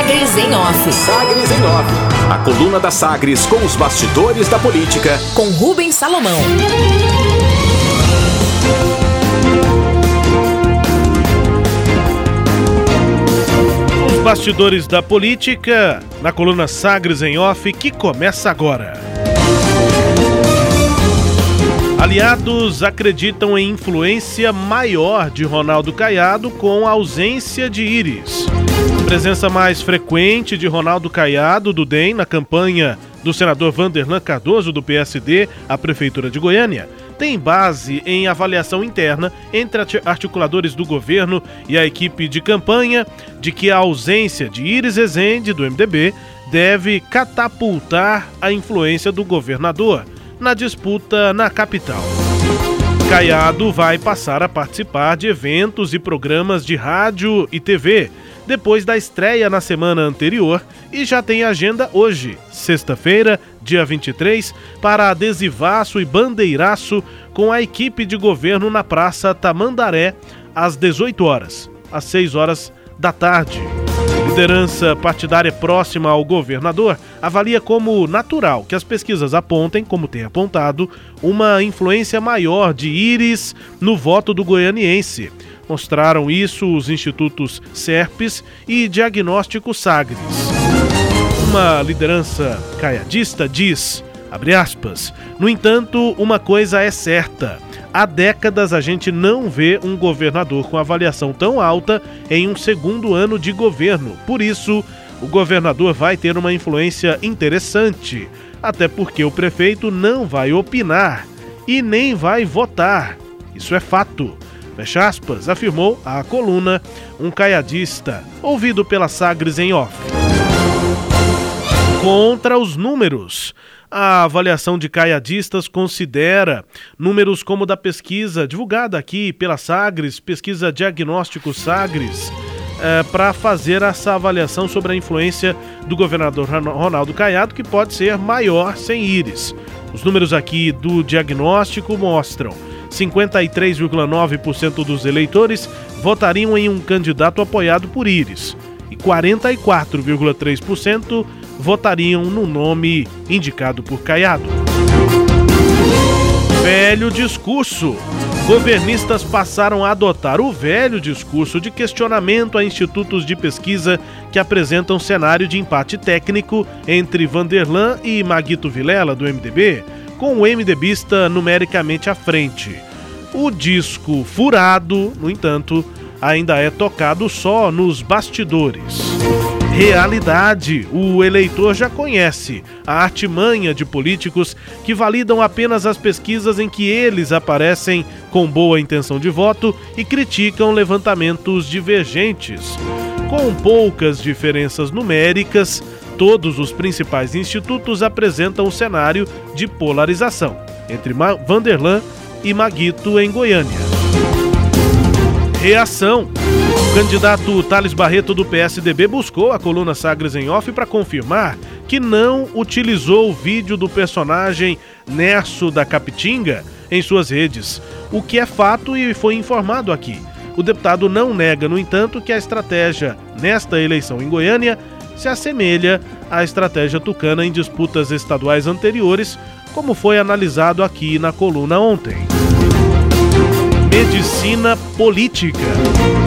Sagres em Off. Sagres em Off. A coluna da Sagres com os bastidores da política. Com Rubens Salomão. Os bastidores da política na coluna Sagres em Off que começa agora. Aliados acreditam em influência maior de Ronaldo Caiado com a ausência de Íris. Presença mais frequente de Ronaldo Caiado do DEM na campanha do senador Vanderlan Cardoso do PSD à Prefeitura de Goiânia tem base em avaliação interna entre articuladores do governo e a equipe de campanha de que a ausência de Iris Ezende, do MDB, deve catapultar a influência do governador na disputa na capital. Caiado vai passar a participar de eventos e programas de rádio e TV depois da estreia na semana anterior e já tem agenda hoje, sexta-feira, dia 23, para adesivaço e bandeiraço com a equipe de governo na Praça Tamandaré às 18 horas, às 6 horas da tarde. Liderança partidária próxima ao governador avalia como natural que as pesquisas apontem, como tem apontado, uma influência maior de Íris no voto do goianiense. Mostraram isso os institutos SERPES e Diagnóstico Sagres. Uma liderança caiadista diz, abre aspas, no entanto, uma coisa é certa Há décadas a gente não vê um governador com avaliação tão alta em um segundo ano de governo. Por isso, o governador vai ter uma influência interessante, até porque o prefeito não vai opinar e nem vai votar. Isso é fato. Fecha aspas, afirmou a coluna um caiadista, ouvido pela Sagres em off. Contra os números. A avaliação de caiadistas considera números como da pesquisa divulgada aqui pela Sagres, pesquisa Diagnóstico Sagres, é, para fazer essa avaliação sobre a influência do governador Ronaldo Caiado, que pode ser maior sem íris. Os números aqui do diagnóstico mostram 53,9% dos eleitores votariam em um candidato apoiado por íris e 44,3% votariam no nome indicado por Caiado. Velho discurso. Governistas passaram a adotar o velho discurso de questionamento a institutos de pesquisa que apresentam cenário de empate técnico entre Vanderlan e Maguito Vilela, do MDB, com o MDBista numericamente à frente. O disco furado, no entanto, ainda é tocado só nos bastidores realidade. O eleitor já conhece a artimanha de políticos que validam apenas as pesquisas em que eles aparecem com boa intenção de voto e criticam levantamentos divergentes. Com poucas diferenças numéricas, todos os principais institutos apresentam um cenário de polarização entre Vanderlan e Maguito em Goiânia. Reação. O candidato Thales Barreto do PSDB buscou a coluna Sagres em Off para confirmar que não utilizou o vídeo do personagem Nerso da Capitinga em suas redes, o que é fato e foi informado aqui. O deputado não nega, no entanto, que a estratégia nesta eleição em Goiânia se assemelha à estratégia tucana em disputas estaduais anteriores, como foi analisado aqui na coluna ontem. Medicina Política.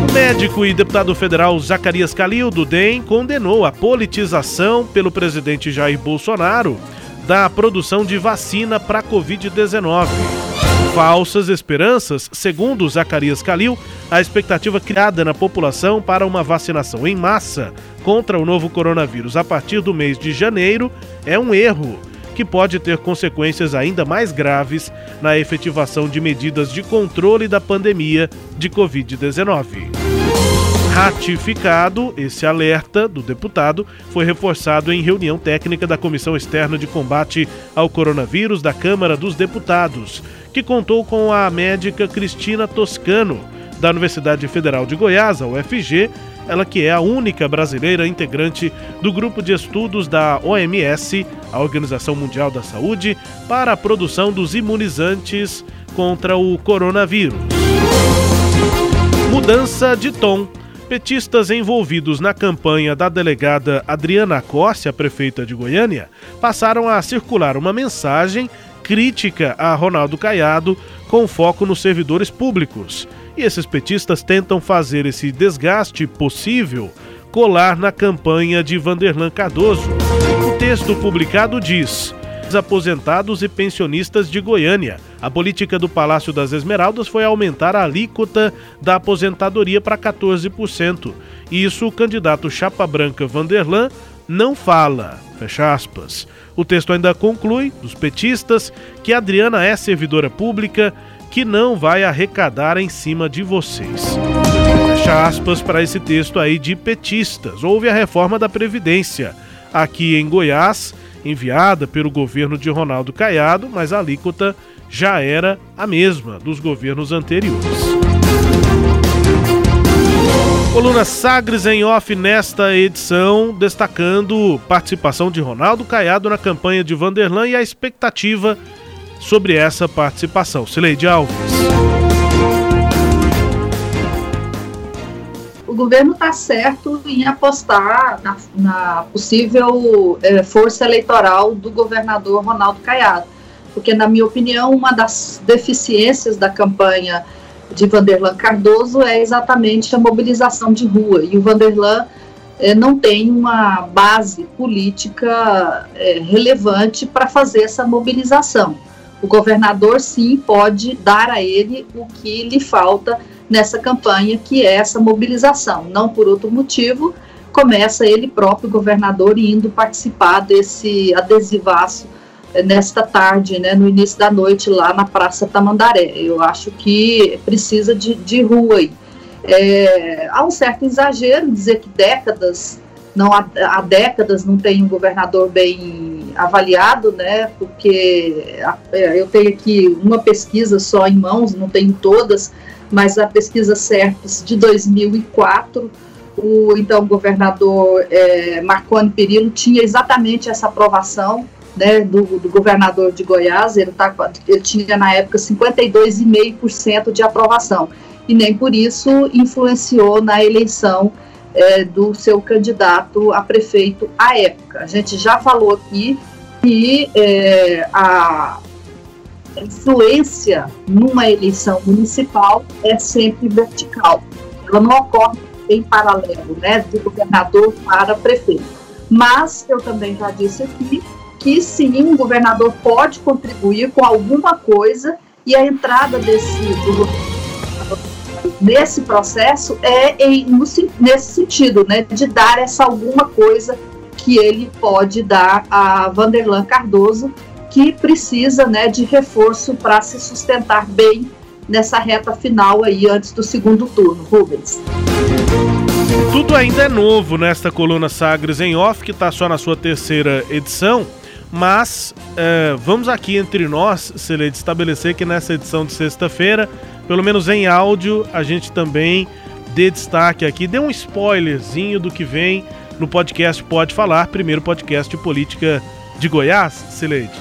O médico e deputado federal Zacarias Calil, do DEM, condenou a politização pelo presidente Jair Bolsonaro da produção de vacina para a Covid-19. Falsas esperanças, segundo Zacarias Calil, a expectativa criada na população para uma vacinação em massa contra o novo coronavírus a partir do mês de janeiro é um erro que pode ter consequências ainda mais graves na efetivação de medidas de controle da pandemia de Covid-19. Ratificado, esse alerta do deputado foi reforçado em reunião técnica da Comissão Externa de Combate ao Coronavírus da Câmara dos Deputados, que contou com a médica Cristina Toscano, da Universidade Federal de Goiás, a UFG, ela que é a única brasileira integrante do grupo de estudos da OMS, a Organização Mundial da Saúde, para a produção dos imunizantes contra o coronavírus. Mudança de tom. Petistas envolvidos na campanha da delegada Adriana Costa, prefeita de Goiânia, passaram a circular uma mensagem crítica a Ronaldo Caiado com foco nos servidores públicos. E esses petistas tentam fazer esse desgaste possível colar na campanha de Vanderlan Cardoso. O texto publicado diz: aposentados e pensionistas de Goiânia. A política do Palácio das Esmeraldas foi aumentar a alíquota da aposentadoria para 14%. Isso o candidato Chapa Branca Vanderlan não fala. Fecha aspas. O texto ainda conclui, dos petistas, que Adriana é servidora pública que não vai arrecadar em cima de vocês. Fecha aspas para esse texto aí de petistas. Houve a reforma da Previdência. Aqui em Goiás, enviada pelo governo de Ronaldo Caiado, mas a alíquota já era a mesma dos governos anteriores. Coluna Sagres em off nesta edição, destacando participação de Ronaldo Caiado na campanha de Vanderlan e a expectativa sobre essa participação. Sileide Alves. O governo está certo em apostar na, na possível eh, força eleitoral do governador Ronaldo Caiado, porque, na minha opinião, uma das deficiências da campanha de Vanderlan Cardoso é exatamente a mobilização de rua. E o Vanderlan eh, não tem uma base política eh, relevante para fazer essa mobilização. O governador, sim, pode dar a ele o que lhe falta nessa campanha, que é essa mobilização. Não por outro motivo, começa ele próprio, governador, indo participar desse adesivaço nesta tarde, né, no início da noite, lá na Praça Tamandaré. Eu acho que precisa de, de rua aí. É, há um certo exagero dizer que décadas, não há, há, décadas não tem um governador bem avaliado, né? Porque é, eu tenho aqui uma pesquisa só em mãos, não tenho todas, mas a pesquisa CERPES de 2004, o então governador é, Marconi Perillo tinha exatamente essa aprovação né, do, do, governador de Goiás, ele, tá, ele tinha na época 52,5% de aprovação, e nem por isso influenciou na eleição é, do seu candidato a prefeito à época. A gente já falou aqui que é, a influência numa eleição municipal é sempre vertical, ela não ocorre em paralelo, né, do governador para prefeito. Mas eu também já disse aqui que sim, o governador pode contribuir com alguma coisa e a entrada desse do, nesse processo é em, no, nesse sentido, né, de dar essa alguma coisa que ele pode dar a Vanderlan Cardoso, que precisa, né, de reforço para se sustentar bem nessa reta final aí antes do segundo turno, Rubens. Tudo ainda é novo nesta coluna Sagres em Off, que está só na sua terceira edição. Mas é, vamos aqui entre nós, Celede, estabelecer que nessa edição de sexta-feira, pelo menos em áudio, a gente também dê destaque aqui, dê um spoilerzinho do que vem no podcast Pode Falar, primeiro podcast de política de Goiás, Celede.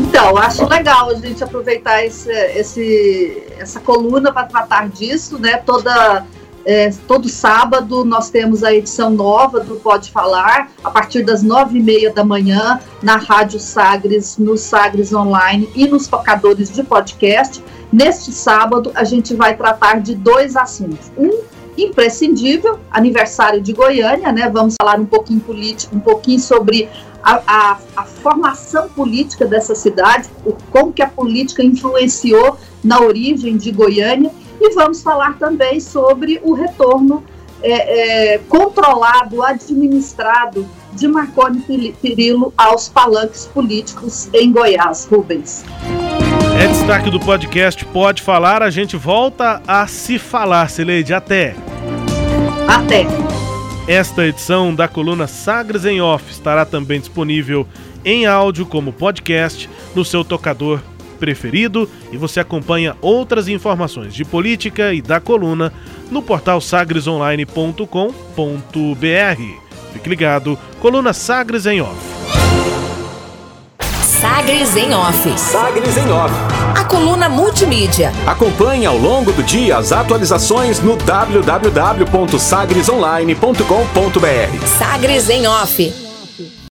Então, acho legal a gente aproveitar esse, esse essa coluna para tratar disso, né? Toda é, todo sábado nós temos a edição nova do Pode Falar, a partir das nove e meia da manhã, na Rádio Sagres, no Sagres Online e nos tocadores de podcast. Neste sábado, a gente vai tratar de dois assuntos. Um imprescindível, aniversário de Goiânia, né? Vamos falar um pouquinho político, um pouquinho sobre a, a, a, formação política dessa cidade, o, como que a política influenciou na origem de Goiânia e vamos falar também sobre o retorno é, é, controlado, administrado de Marconi Perillo aos palanques políticos em Goiás, Rubens. É destaque do podcast Pode Falar, a gente volta a se falar, Sileide, até. Até. Esta edição da coluna Sagres em Off estará também disponível em áudio como podcast no seu tocador preferido e você acompanha outras informações de política e da coluna no portal sagresonline.com.br. Fique ligado, coluna Sagres em Off. Sagres em Off. Sagres em Off. coluna multimídia. Acompanhe ao longo do dia as atualizações no www.sagresonline.com.br. Sagres em Off.